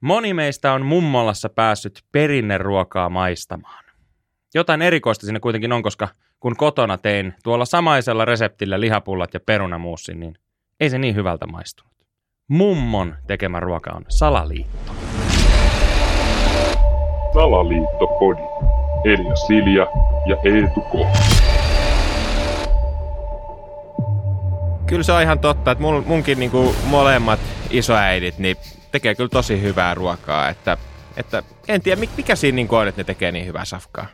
Moni meistä on mummolassa päässyt perinneruokaa maistamaan. Jotain erikoista siinä kuitenkin on, koska kun kotona tein tuolla samaisella reseptillä lihapullat ja perunamuussin, niin ei se niin hyvältä maistunut. Mummon tekemä ruoka on salaliitto. Salaliittopodi. Elia Silja ja Eetu K. Kyllä se on ihan totta, että mun, munkin niin kuin molemmat isoäidit niin tekee kyllä tosi hyvää ruokaa. Että, että en tiedä, mikä siinä niin on, että ne tekee niin hyvää safkaa.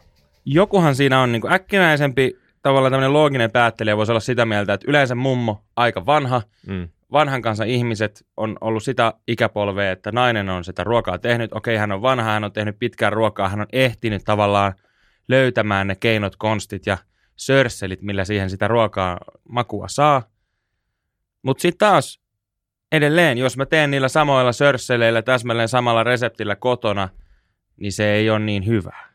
Jokuhan siinä on niin kuin äkkinäisempi tavallaan tämmöinen looginen päättelijä voisi olla sitä mieltä, että yleensä mummo aika vanha, Mm. vanhan kanssa ihmiset on ollut sitä ikäpolvea, että nainen on sitä ruokaa tehnyt. Okei, hän on vanha, hän on tehnyt pitkään ruokaa, hän on ehtinyt tavallaan löytämään ne keinot, konstit ja sörsselit, millä siihen sitä ruokaa makua saa. Mutta sitten taas edelleen, jos mä teen niillä samoilla sörsseleillä täsmälleen samalla reseptillä kotona, niin se ei ole niin hyvää.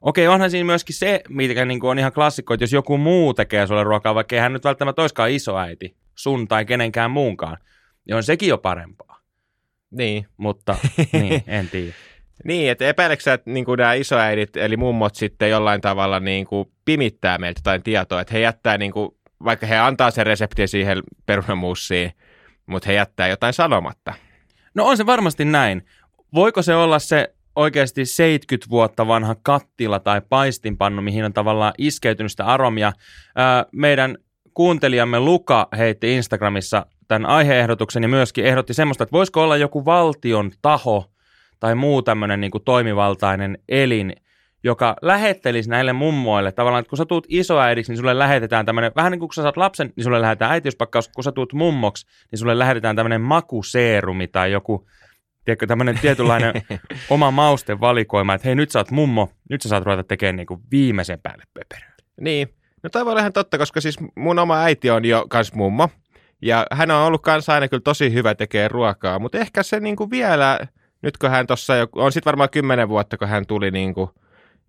Okei, onhan siinä myöskin se, mikä niin on ihan klassikko, että jos joku muu tekee sulle ruokaa, vaikka hän nyt välttämättä olisikaan isoäiti, sun tai kenenkään muunkaan, niin on sekin jo parempaa. Niin. Mutta niin, en tiedä. Niin, että epäileksä, sä, että niin kuin nämä isoäidit, eli mummot sitten jollain tavalla niin kuin pimittää meiltä jotain tietoa, että he jättää, niin kuin, vaikka he antaa sen reseptin siihen perunamuussiin, mutta he jättää jotain sanomatta. No on se varmasti näin. Voiko se olla se oikeasti 70 vuotta vanha kattila tai paistinpannu, mihin on tavallaan iskeytynyt sitä aromia? Meidän kuuntelijamme Luka heitti Instagramissa tämän aiheehdotuksen ja myöskin ehdotti semmoista, että voisiko olla joku valtion taho tai muu tämmöinen niin toimivaltainen elin, joka lähettelisi näille mummoille tavallaan, että kun sä tuut isoäidiksi, niin sulle lähetetään tämmöinen, vähän niin kuin kun sä saat lapsen, niin sulle lähetetään äitiyspakkaus, kun sä tuut mummoksi, niin sulle lähetetään tämmöinen makuseerumi tai joku, tiedätkö, tämmöinen tietynlainen oma maustevalikoima, että hei nyt sä oot mummo, nyt sä saat ruveta tekemään niin kuin viimeisen päälle pöperöä. Niin, no toi voi olla ihan totta, koska siis mun oma äiti on jo kans mummo, ja hän on ollut kanssa aina kyllä tosi hyvä tekee ruokaa, mutta ehkä se niinku vielä, nyt kun hän tuossa on sitten varmaan kymmenen vuotta, kun hän tuli niinku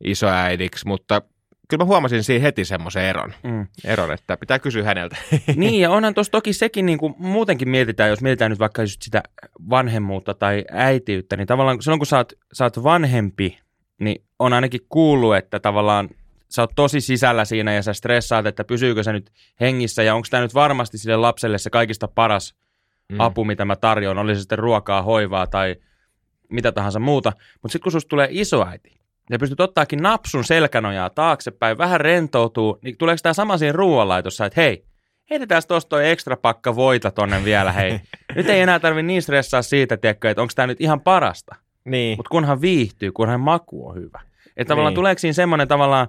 isoäidiksi, mutta kyllä mä huomasin siinä heti semmoisen eron, Mm. eron, että pitää kysyä häneltä. Niin, ja onhan tuossa toki sekin niin kuin muutenkin mietitään, jos mietitään nyt vaikka just sitä vanhemmuutta tai äitiyttä, niin tavallaan silloin kun sä oot, sä oot vanhempi, niin on ainakin kuullut, että tavallaan sä oot tosi sisällä siinä ja sä stressaat, että pysyykö se nyt hengissä ja onko tämä nyt varmasti sille lapselle se kaikista paras mm. apu, mitä mä tarjoan, oli se sitten ruokaa, hoivaa tai mitä tahansa muuta. Mutta sitten kun susta tulee isoäiti, ja pystyt ottaakin napsun selkänojaa taaksepäin, vähän rentoutuu, niin tuleeko tämä sama siinä ruoanlaitossa, että hei, heitetään tuosta toi ekstra pakka voita tonne vielä, hei. Nyt ei enää tarvi niin stressaa siitä, tiedätkö, että onko tämä nyt ihan parasta. Niin, Mutta kunhan viihtyy, kunhan maku on hyvä. Että tavallaan Niin. tuleeko siinä semmoinen tavallaan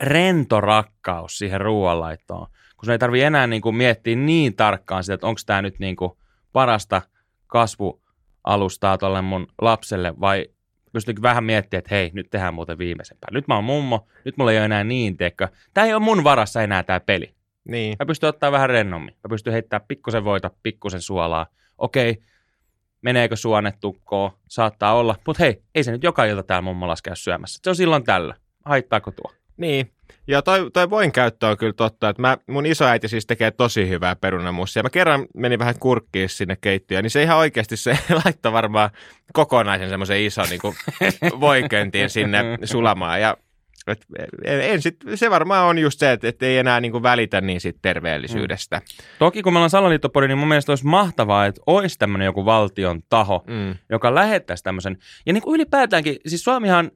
rento rakkaus siihen ruoanlaittoon, kun sun ei tarvi enää niin kuin miettiä niin tarkkaan sitä, että onko tämä nyt niin kuin parasta kasvualustaa tuolle mun lapselle vai pystyykö vähän miettimään, että hei, nyt tehdään muuten viimeisempää. Nyt mä oon mummo, nyt mulla ei ole enää niin, teekö. Tämä ei ole mun varassa enää tämä peli. niin. Mä pystyn ottaa vähän rennommin. Mä pystyn heittämään pikkusen voita, pikkusen suolaa. Okei, meneekö suonet tukkoon? Saattaa olla. Mutta hei, ei se nyt joka ilta täällä mummolas käy syömässä. Se on silloin tällä. Haittaako tuo? Niin. Ja toi, toi voin käyttö on kyllä totta, että mä, mun isoäiti siis tekee tosi hyvää perunamussia. Mä kerran menin vähän kurkkiin sinne keittiöön, niin se ihan oikeasti se laittoi varmaan kokonaisen semmoisen ison niin voiköntiin sinne sulamaan. Ja et, en, en sit, se varmaan on just se, että et ei enää niin kuin välitä niin sit terveellisyydestä. Toki kun meillä on salaliittopodi, niin mun mielestä olisi mahtavaa, että olisi tämmöinen joku valtion taho, Mm. joka lähettäisi tämmöisen. Ja niin kuin ylipäätäänkin, siis Suomihan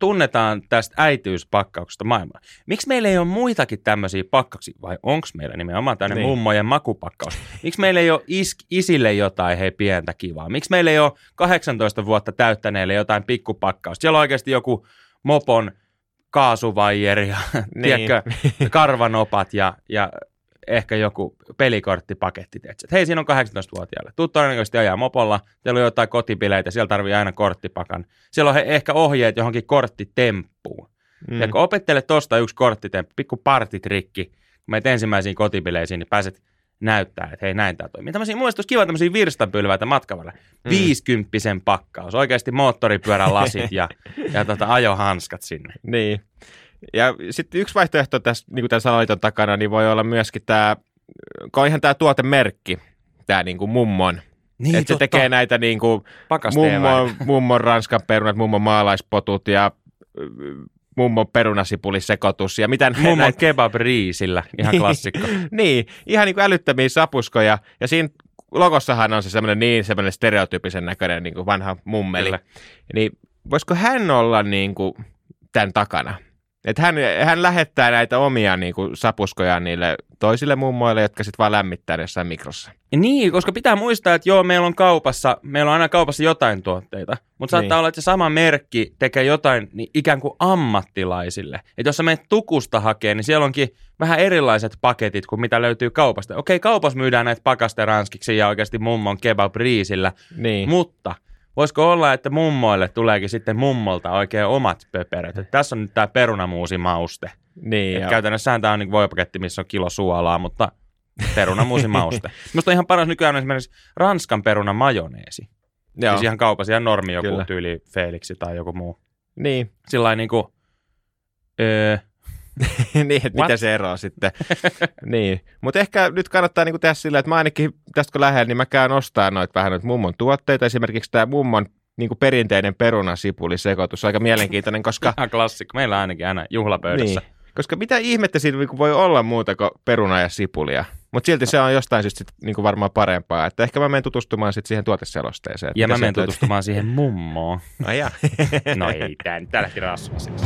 tunnetaan tästä äitiyspakkauksesta maailmaa. Miksi meillä ei ole muitakin tämmöisiä pakkauksia, vai onko meillä nimenomaan tämmöinen Niin. mummojen makupakkaus? Miksi meillä ei ole is- isille jotain hei pientä kivaa? Miksi meillä ei ole 18 vuotta täyttäneille jotain pikkupakkausta? Siellä on oikeasti joku mopon kaasuvaijeri ja Niin. tiedätkö, karvanopat ja, ja ehkä joku pelikorttipaketti. Tiedätkö? Et Hei, siinä on 18-vuotiaalle. Tuu todennäköisesti ajaa mopolla, teillä on jotain kotipileitä, siellä tarvii aina korttipakan. Siellä on he, ehkä ohjeet johonkin korttitemppuun. Mm. Ja kun opettele tosta yksi korttitemppu, pikku partitrikki, kun menet ensimmäisiin kotipileisiin, niin pääset näyttää, että hei näin tämä toimii. Tämmöisiä, mun mielestä olisi kiva tämmöisiä virstanpylväitä matkavalla. Mm. Viisikymppisen pakkaus, oikeasti moottoripyörän lasit ja, ja tota, ajohanskat sinne. Niin. Ja sitten yksi vaihtoehto tässä, niin kuin tämän salaliiton takana, niin voi olla myöskin tämä, kun on ihan tämä tuotemerkki, tämä niin kuin mummon Niin, että se tekee näitä niin kuin mummon, mummon ranskan perunat, mummon maalaispotut ja ö, mummon perunasipulisekoitus ja mitä Mummon näitä kebab-riisillä, ihan klassikko. niin, ihan niin kuin älyttömiä sapuskoja. Ja siinä logossahan on se semmoinen niin semmoinen stereotyyppisen näköinen niin kuin vanha mummeli. Kyllä. Niin voisiko hän olla niin kuin tämän takana? Että hän, hän lähettää näitä omia niin kuin sapuskojaan niille toisille mummoille, jotka sitten vaan lämmittää jossain mikrossa. Niin, koska pitää muistaa, että joo, meillä on kaupassa, meillä on aina kaupassa jotain tuotteita, mutta saattaa Niin. olla, että se sama merkki tekee jotain niin ikään kuin ammattilaisille. Että jos sä menet tukusta hakee, niin siellä onkin vähän erilaiset paketit kuin mitä löytyy kaupasta. Okei, kaupassa myydään näitä pakasteranskiksi ja oikeasti mummon kebab riisillä, Niin. mutta voisiko olla, että mummoille tuleekin sitten mummolta oikein omat pöperöt. Että tässä on nyt tämä perunamuusi mauste. niin Et ja- käytännössä tämä on niin voipaketti, missä on kilo suolaa, mutta perunamuusi mauste. Minusta on ihan paras nykyään on esimerkiksi Ranskan peruna majoneesi. Joo. Siis ihan kaupassa, ihan normi joku Kyllä. tyyli Felixi tai joku muu. Niin. Sillä niin kuin, öö, niin, että mitä se ero sitten. niin. Mutta ehkä nyt kannattaa niinku tehdä sillä, että mä ainakin tästä kun lähden, niin mä käyn ostaa noita vähän noita mummon tuotteita. Esimerkiksi tämä mummon niinku perinteinen perunasipulisekoitus. Aika mielenkiintoinen, koska, ihan klassikko. Meillä on ainakin aina juhlapöydässä. niin, koska mitä ihmettä siinä niinku voi olla muuta kuin peruna ja sipulia. Mutta silti se on jostain syystä sit niinku varmaan parempaa. Että ehkä mä menen tutustumaan sit siihen tuoteselosteeseen. Ja mä menen tutustumaan siihen mummoon. Jaa. No ei, tää, tää lähti rasvasiksi.